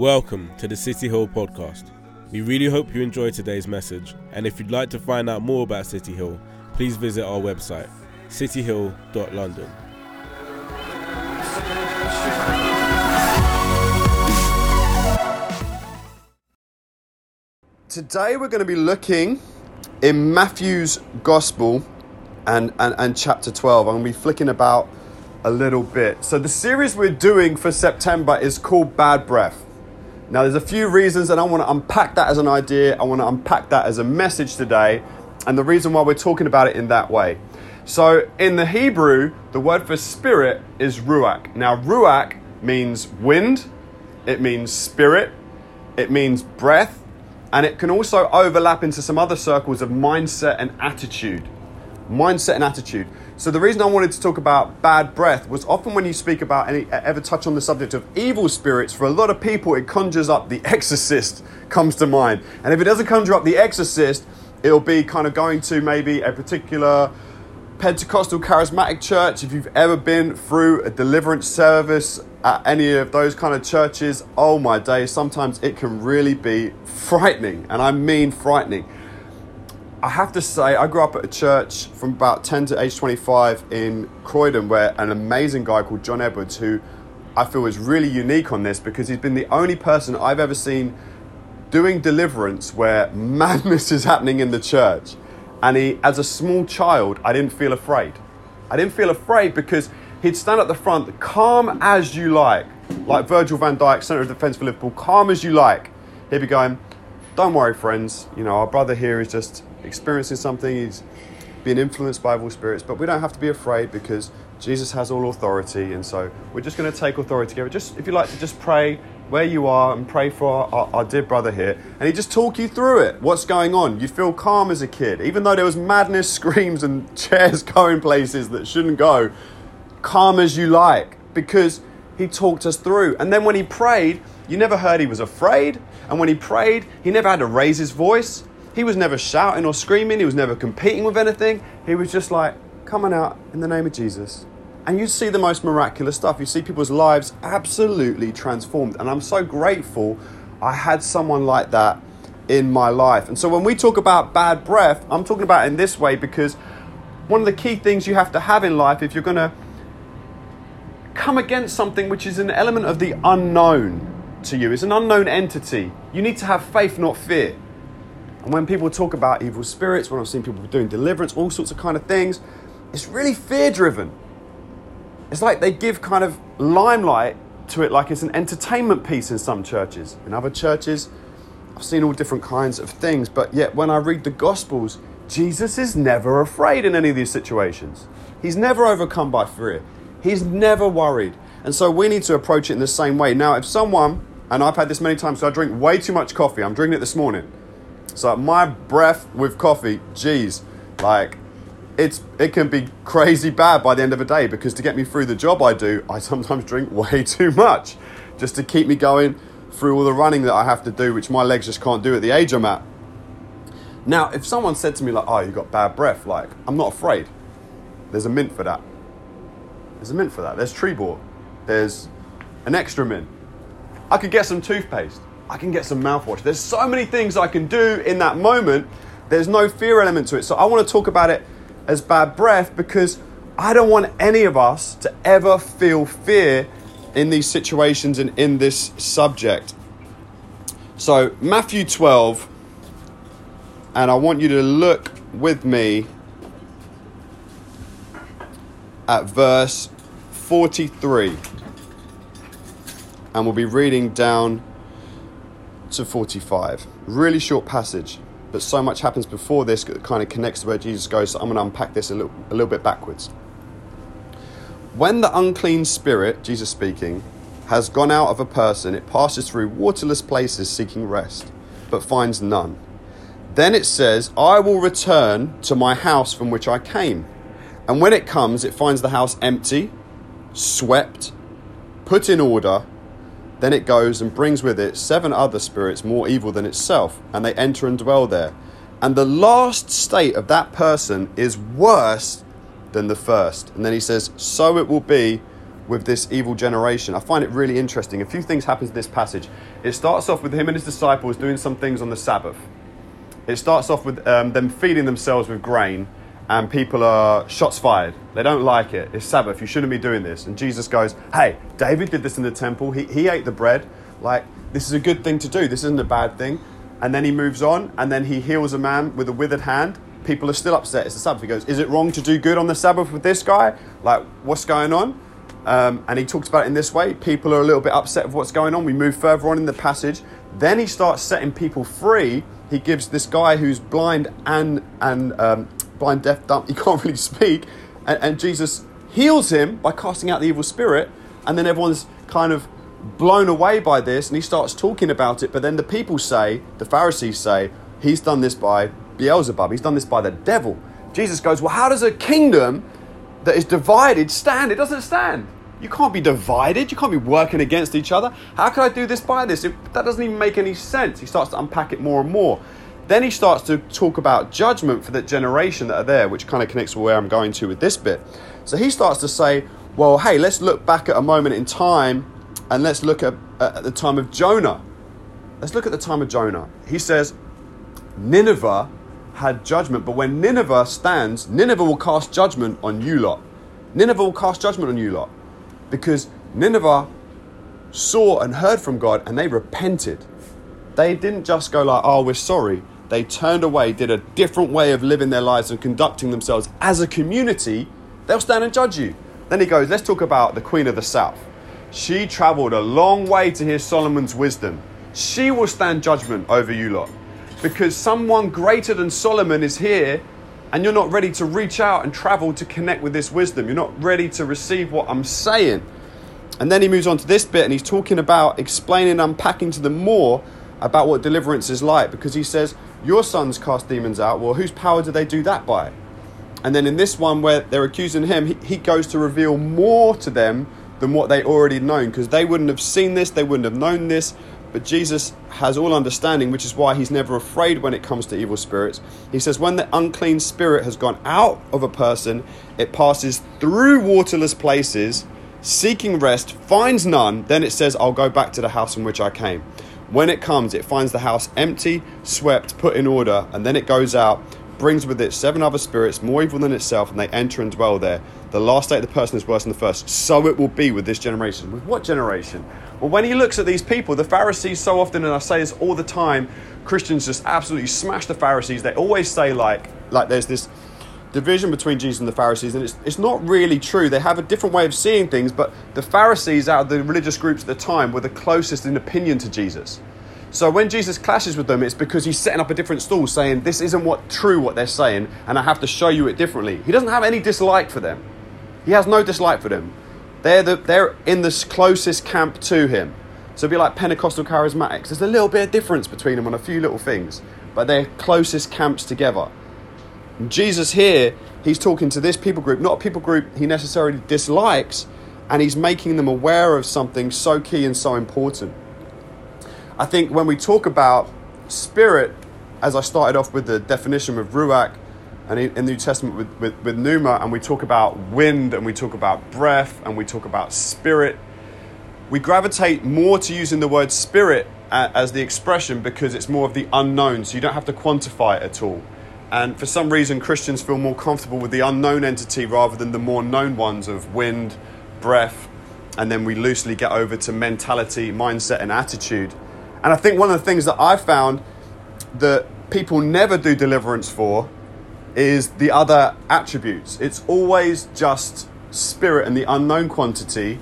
Welcome to the City Hill podcast. We really hope you enjoy today's message, and if you'd like to find out more about City Hill, please visit our website, cityhill.london. Today we're going to be looking in Matthew's Gospel and, and, and chapter 12. I'm going to be flicking about a little bit. So, the series we're doing for September is called Bad Breath. Now, there's a few reasons, and I want to unpack that as an idea. I want to unpack that as a message today, and the reason why we're talking about it in that way. So, in the Hebrew, the word for spirit is ruach. Now, ruach means wind, it means spirit, it means breath, and it can also overlap into some other circles of mindset and attitude. Mindset and attitude. So the reason I wanted to talk about bad breath was often when you speak about any ever touch on the subject of evil spirits, for a lot of people it conjures up the exorcist comes to mind. And if it doesn't conjure up the exorcist, it'll be kind of going to maybe a particular Pentecostal charismatic church, if you've ever been through a deliverance service at any of those kind of churches, oh my days, sometimes it can really be frightening. And I mean frightening. I have to say, I grew up at a church from about 10 to age 25 in Croydon, where an amazing guy called John Edwards, who I feel is really unique on this because he's been the only person I've ever seen doing deliverance where madness is happening in the church. And he, as a small child, I didn't feel afraid. I didn't feel afraid because he'd stand at the front, calm as you like, like Virgil van Dijk, centre of defence for Liverpool, calm as you like. He'd be going, Don't worry, friends, you know, our brother here is just experiencing something, he's being influenced by evil spirits, but we don't have to be afraid because Jesus has all authority, and so we're just going to take authority together. Just if you like to just pray where you are and pray for our, our, our, dear brother here, and he just talk you through it. What's going on? You feel calm as a kid, even though there was madness, screams, and chairs going places that shouldn't go. Calm as you like, because he talked us through. And then when he prayed, you never heard he was afraid. And when he prayed, he never had to raise his voice. He was never shouting or screaming. He was never competing with anything. He was just like, coming out in the name of Jesus and you see the most miraculous stuff. You see people's lives absolutely transformed. And I'm so grateful I had someone like that in my life. And so when we talk about bad breath, I'm talking about in this way because one of the key things you have to have in life if you're going to come against something which is an element of the unknown to you, it's an unknown entity. You need to have faith, not fear. And when people talk about evil spirits, when I've seen people doing deliverance, all sorts of kind of things, it's really fear driven it's like they give kind of limelight to it like it's an entertainment piece in some churches. In other churches, I've seen all different kinds of things, but yet when I read the Gospels, Jesus is never afraid in any of these situations. He's never overcome by fear. He's never worried. And so we need to approach it in the same way. Now, if someone, and I've had this many times, so I drink way too much coffee, I'm drinking it this morning. So my breath with coffee, geez, like it's it can be crazy bad by the end of the day because to get me through the job I do, I sometimes drink way too much just to keep me going through all the running that I have to do, which my legs just can't do at the age I'm at. Now, if someone said to me like, "Oh, you got bad breath," like I'm not afraid. There's a mint for that. There's a mint for that. There's Trebor. There's an extra mint. I could get some toothpaste. I can get some mouthwash. There's so many things I can do in that moment. There's no fear element to it. So I want to talk about it as bad breath because I don't want any of us to ever feel fear in these situations and in this subject. So, Matthew 12, and I want you to look with me at verse 43. And we'll be reading down to 45. Really short passage but so much happens before this that kind of connects to where Jesus goes. So I'm going to unpack this a little, a little bit backwards. When the unclean spirit, Jesus speaking, has gone out of a person, it passes through waterless places seeking rest, but finds none. Then it says, I will return to my house from which I came. And when it comes, it finds the house empty, swept, put in order, then it goes and brings with it seven other spirits more evil than itself, and they enter and dwell there. And the last state of that person is worse than the first. And then he says, So it will be with this evil generation. I find it really interesting. A few things happen in this passage. It starts off with him and his disciples doing some things on the Sabbath. It starts off with um, them feeding themselves with grain, and people are shots fired. They don't like it. It's Sabbath. You shouldn't be doing this. And Jesus goes, Hey, David did this in the temple. He, he ate the bread. Like, this is a good thing to do. This isn't a bad thing. And then he moves on, and then he heals a man with a withered hand. People are still upset. It's the Sabbath. He goes, Is it wrong to do good on the Sabbath with this guy? Like, what's going on? Um, and he talks about it in this way. People are a little bit upset with what's going on. We move further on in the passage. Then he starts setting people free. He gives this guy who's blind and and um, blind, deaf, dumb. He can't really speak, and, and Jesus heals him by casting out the evil spirit. And then everyone's kind of blown away by this, and he starts talking about it. But then the people say, the Pharisees say, he's done this by Beelzebub. He's done this by the devil. Jesus goes, well, how does a kingdom that is divided stand? It doesn't stand. You can't be divided. You can't be working against each other. How can I do this by this? It, that doesn't even make any sense. He starts to unpack it more and more. Then he starts to talk about judgment for the generation that are there, which kind of connects with where I'm going to with this bit. So he starts to say, well, hey, let's look back at a moment in time and let's look at, at the time of Jonah. Let's look at the time of Jonah. He says, Nineveh had judgment, but when Nineveh stands, Nineveh will cast judgment on you lot. Nineveh will cast judgment on you lot because Nineveh saw and heard from God and they repented. They didn't just go like, oh, we're sorry. They turned away, did a different way of living their lives and conducting themselves as a community. They'll stand and judge you. Then he goes, let's talk about the Queen of the South. She traveled a long way to hear Solomon's wisdom. She will stand judgment over you lot. Because someone greater than Solomon is here, and you're not ready to reach out and travel to connect with this wisdom. You're not ready to receive what I'm saying. And then he moves on to this bit and he's talking about explaining, unpacking to them more about what deliverance is like because he says, Your sons cast demons out. Well, whose power do they do that by? And then in this one where they're accusing him, he, he goes to reveal more to them than what they already known because they wouldn't have seen this, they wouldn't have known this. But Jesus has all understanding, which is why he's never afraid when it comes to evil spirits. He says, When the unclean spirit has gone out of a person, it passes through waterless places, seeking rest, finds none. Then it says, I'll go back to the house from which I came. When it comes, it finds the house empty, swept, put in order, and then it goes out brings with it seven other spirits more evil than itself, and they enter and dwell there. The last state of the person is worse than the first. So it will be with this generation. With what generation? Well, when he looks at these people, the Pharisees so often, and I say this all the time, Christians just absolutely smash the Pharisees. They always say like, like there's this division between Jesus and the Pharisees, and it's, it's not really true. They have a different way of seeing things, but the Pharisees, out of the religious groups at the time, were the closest in opinion to Jesus. So when Jesus clashes with them, it's because he's setting up a different stall, saying, This isn't what true what they're saying, and I have to show you it differently. He doesn't have any dislike for them. He has no dislike for them. They're, the, they're in the closest camp to him. So it'd be like Pentecostal charismatics. There's a little bit of difference between them on a few little things, but they're closest camps together. Jesus here, he's talking to this people group, not a people group he necessarily dislikes, and he's making them aware of something so key and so important. I think when we talk about spirit, as I started off with the definition of Ruach, and in the New Testament with, with, with and we talk about wind, and we talk about breath, and we talk about spirit, we gravitate more to using the word spirit as the expression because it's more of the unknown, so you don't have to quantify it at all. And for some reason, Christians feel more comfortable with the unknown entity rather than the more known ones of wind, breath, and then we loosely get over to mentality, mindset, and attitude. And I think one of the things that I've found that people never do deliverance for is the other attributes. It's always just spirit and the unknown quantity.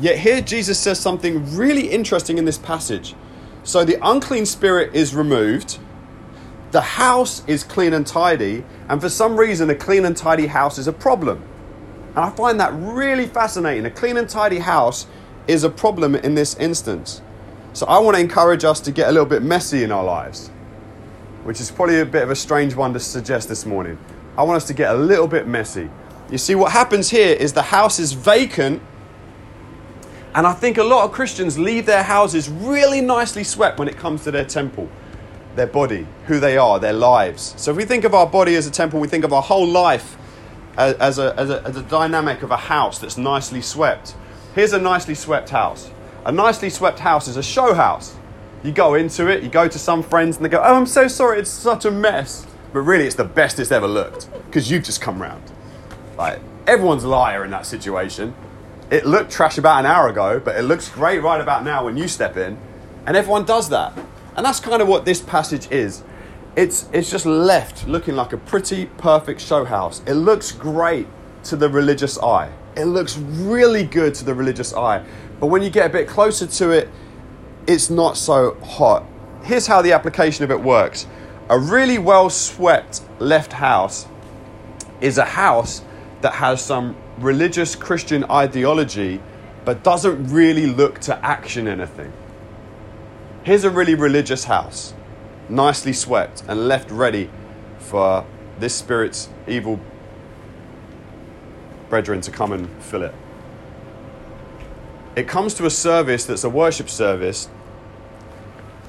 Yet here Jesus says something really interesting in this passage. So the unclean spirit is removed, the house is clean and tidy, and for some reason, a clean and tidy house is a problem. And I find that really fascinating. A clean and tidy house is a problem in this instance. So I want to encourage us to get a little bit messy in our lives, which is probably a bit of a strange one to suggest this morning. I want us to get a little bit messy. You see, what happens here is the house is vacant, and I think a lot of Christians leave their houses really nicely swept when it comes to their temple, their body, who they are, their lives. So if we think of our body as a temple, we think of our whole life as a, as a, as a dynamic of a house that's nicely swept. Here's a nicely swept house. A nicely swept house is a show house. You go into it, you go to some friends, and they go, Oh, I'm so sorry, it's such a mess. But really, it's the best it's ever looked because you've just come round. Like, everyone's a liar in that situation. It looked trash about an hour ago, but it looks great right about now when you step in. And everyone does that. And that's kind of what this passage is. It's, it's just left looking like a pretty perfect show house. It looks great to the religious eye. It looks really good to the religious eye. But when you get a bit closer to it, it's not so hot. Here's how the application of it works a really well swept left house is a house that has some religious Christian ideology but doesn't really look to action anything. Here's a really religious house, nicely swept and left ready for this spirit's evil brethren to come and fill it. It comes to a service that's a worship service.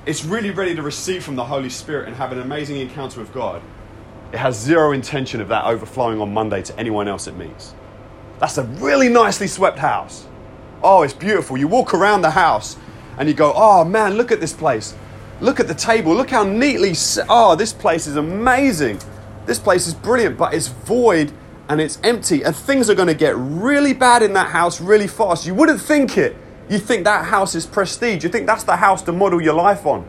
It's really ready to receive from the Holy Spirit and have an amazing encounter with God. It has zero intention of that overflowing on Monday to anyone else it meets. That's a really nicely swept house. Oh, it's beautiful. You walk around the house and you go, oh man, look at this place. Look at the table. Look how neatly. Oh, this place is amazing. This place is brilliant, but it's void and it's empty. And things are going to get really bad in that house really fast. You wouldn't think it. You think that house is prestige. You think that's the house to model your life on.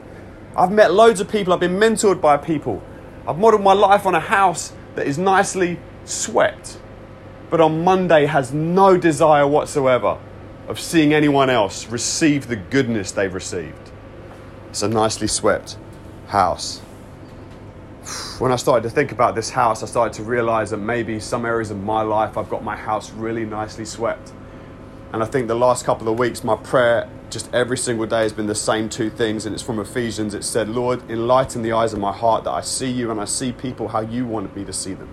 I've met loads of people. I've been mentored by people. I've modeled my life on a house that is nicely swept, but on Monday has no desire whatsoever of seeing anyone else receive the goodness they've received. It's a nicely swept house. When I started to think about this house, I started to realize that maybe some areas of my life I've got my house really nicely swept. And I think the last couple of weeks, my prayer just every single day has been the same two things, and it's from Ephesians. It said, Lord, enlighten the eyes of my heart that I see you and I see people how you want me to see them.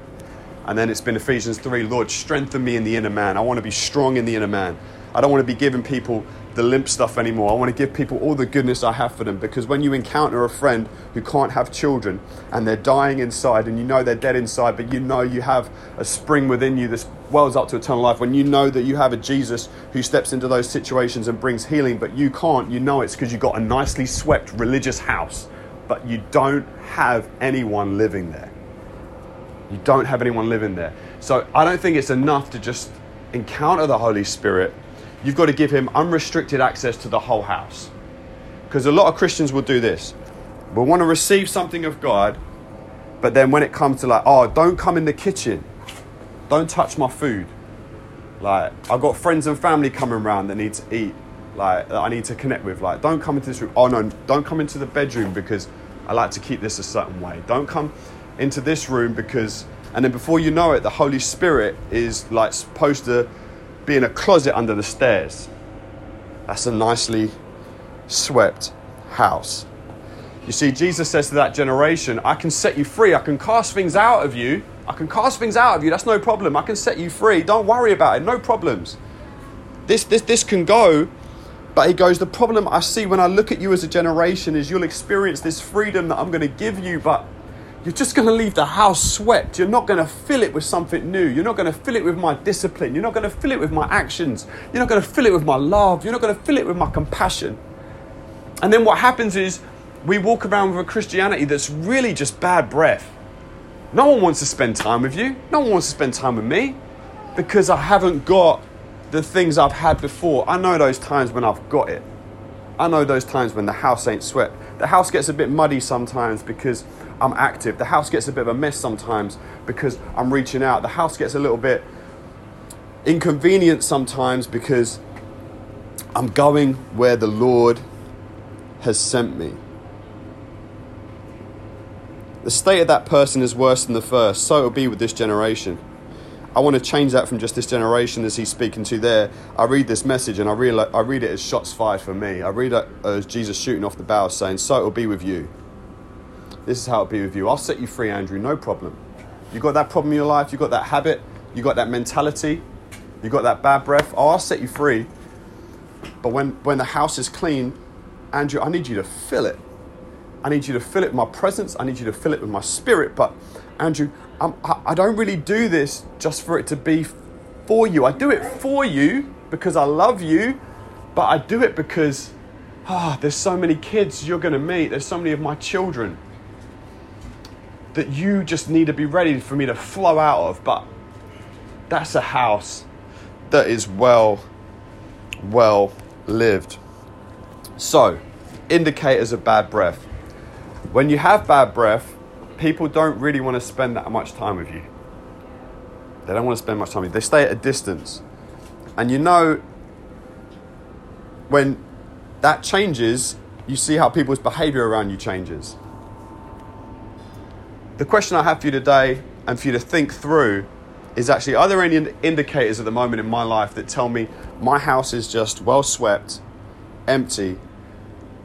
And then it's been Ephesians 3, Lord, strengthen me in the inner man. I want to be strong in the inner man. I don't want to be giving people the limp stuff anymore. I want to give people all the goodness I have for them because when you encounter a friend who can't have children and they're dying inside and you know they're dead inside, but you know you have a spring within you that wells up to eternal life, when you know that you have a Jesus who steps into those situations and brings healing, but you can't, you know it's because you've got a nicely swept religious house, but you don't have anyone living there. You don't have anyone living there. So I don't think it's enough to just encounter the Holy Spirit you've got to give him unrestricted access to the whole house. Because a lot of Christians will do this. We'll want to receive something of God, but then when it comes to like, oh, don't come in the kitchen, don't touch my food. Like, I've got friends and family coming around that need to eat, like, that I need to connect with. Like, don't come into this room. Oh, no, don't come into the bedroom because I like to keep this a certain way. Don't come into this room because, and then before you know it, the Holy Spirit is like supposed to be in a closet under the stairs. That's a nicely swept house. You see, Jesus says to that generation, I can set you free. I can cast things out of you. I can cast things out of you. That's no problem. I can set you free. Don't worry about it. No problems. This, this, this can go. But he goes, The problem I see when I look at you as a generation is you'll experience this freedom that I'm going to give you, but you're just going to leave the house swept. You're not going to fill it with something new. You're not going to fill it with my discipline. You're not going to fill it with my actions. You're not going to fill it with my love. You're not going to fill it with my compassion. And then what happens is we walk around with a Christianity that's really just bad breath. No one wants to spend time with you. No one wants to spend time with me because I haven't got the things I've had before. I know those times when I've got it. I know those times when the house ain't swept. The house gets a bit muddy sometimes because I'm active. The house gets a bit of a mess sometimes because I'm reaching out. The house gets a little bit inconvenient sometimes because I'm going where the Lord has sent me. The state of that person is worse than the first, so it'll be with this generation. I want to change that from just this generation as he's speaking to there. I read this message and I, realize, I read it as shots fired for me. I read it as Jesus shooting off the bow saying, So it'll be with you. This is how it'll be with you. I'll set you free, Andrew, no problem. You got that problem in your life, you got that habit, you got that mentality, you got that bad breath. Oh, I'll set you free. But when, when the house is clean, Andrew, I need you to fill it. I need you to fill it with my presence. I need you to fill it with my spirit. But Andrew, I'm, I, I don't really do this just for it to be for you. I do it for you because I love you, but I do it because ah, there's so many kids you're going to meet. There's so many of my children that you just need to be ready for me to flow out of. But that's a house that is well, well lived. So, indicators of bad breath. When you have bad breath, people don't really want to spend that much time with you. They don't want to spend much time with you. They stay at a distance. And you know, when that changes, you see how people's behavior around you changes. The question I have for you today and for you to think through is actually are there any indicators at the moment in my life that tell me my house is just well swept, empty,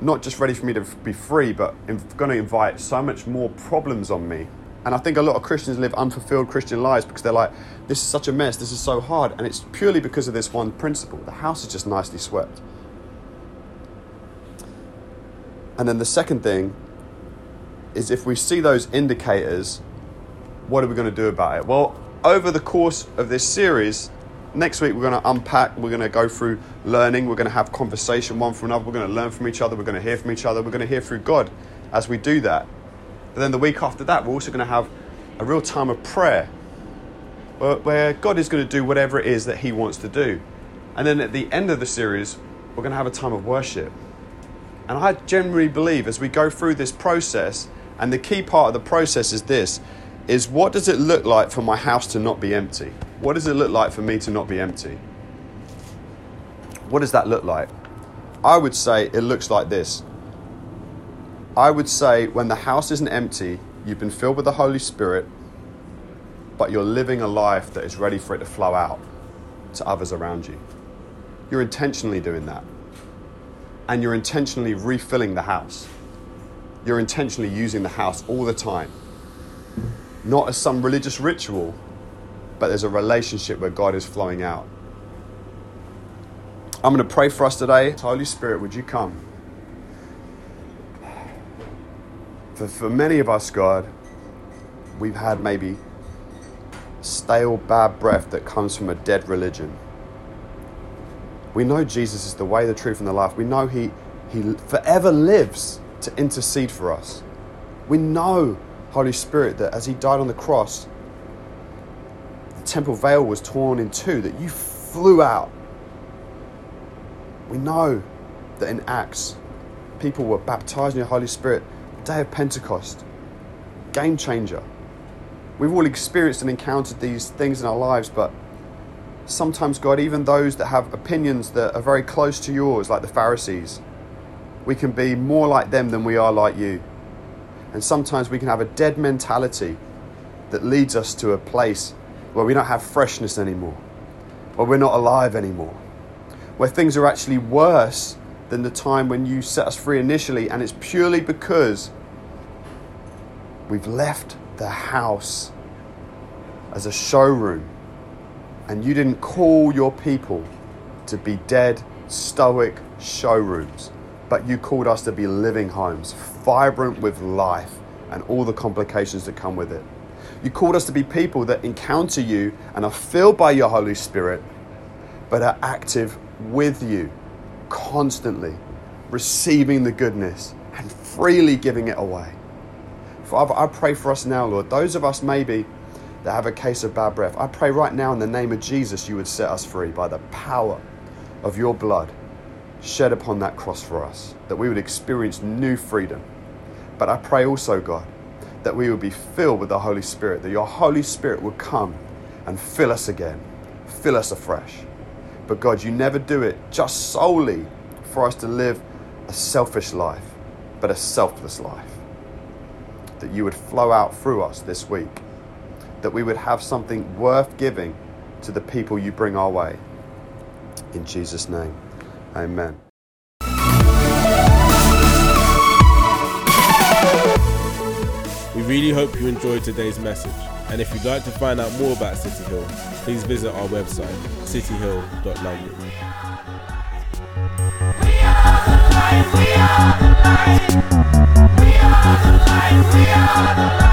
not just ready for me to be free, but going to invite so much more problems on me? And I think a lot of Christians live unfulfilled Christian lives because they're like, this is such a mess, this is so hard. And it's purely because of this one principle the house is just nicely swept. And then the second thing is if we see those indicators, what are we going to do about it? Well, over the course of this series, next week we're going to unpack, we're going to go through learning, we're going to have conversation one from another, we're going to learn from each other, we're going to hear from each other, we're going to hear through God as we do that. But then the week after that, we're also going to have a real time of prayer where God is going to do whatever it is that He wants to do. And then at the end of the series, we're going to have a time of worship. And I generally believe as we go through this process, and the key part of the process is this, is what does it look like for my house to not be empty? What does it look like for me to not be empty? What does that look like? I would say it looks like this. I would say when the house isn't empty, you've been filled with the Holy Spirit, but you're living a life that is ready for it to flow out to others around you. You're intentionally doing that and you're intentionally refilling the house. You're intentionally using the house all the time. Not as some religious ritual, but there's a relationship where God is flowing out. I'm going to pray for us today. Holy Spirit, would you come? For, for many of us, God, we've had maybe stale, bad breath that comes from a dead religion. We know Jesus is the way, the truth, and the life. We know He, he forever lives to intercede for us. We know, Holy Spirit, that as He died on the cross, temple veil was torn in two, that you flew out. We know that in Acts, people were baptized in the Holy Spirit, the day of Pentecost, game changer. We've all experienced and encountered these things in our lives, but sometimes, God, even those that have opinions that are very close to yours, like the Pharisees, we can be more like them than we are like you. And sometimes we can have a dead mentality that leads us to a place where we don't have freshness anymore, where we're not alive anymore, where things are actually worse than the time when you set us free initially, and it's purely because we've left the house as a showroom and you didn't call your people to be dead, stoic showrooms, but you called us to be living homes, vibrant with life and all the complications that come with it. You called us to be people that encounter you and are filled by your Holy Spirit, but are active with you constantly, receiving the goodness and freely giving it away. Father, I pray for us now, Lord, those of us maybe that have a case of bad breath. I pray right now in the name of Jesus you would set us free by the power of your blood shed upon that cross for us, that we would experience new freedom. But I pray also, God, that we would be filled with the Holy Spirit, that your Holy Spirit would come and fill us again, fill us afresh. But God, you never do it just solely for us to live a selfish life, but a selfless life. That you would flow out through us this week that we would have something worth giving to the people you bring our way. In Jesus' name, amen. Really hope you enjoyed today's message. And if you'd like to find out more about City Hill, please visit our website, cityhill.london.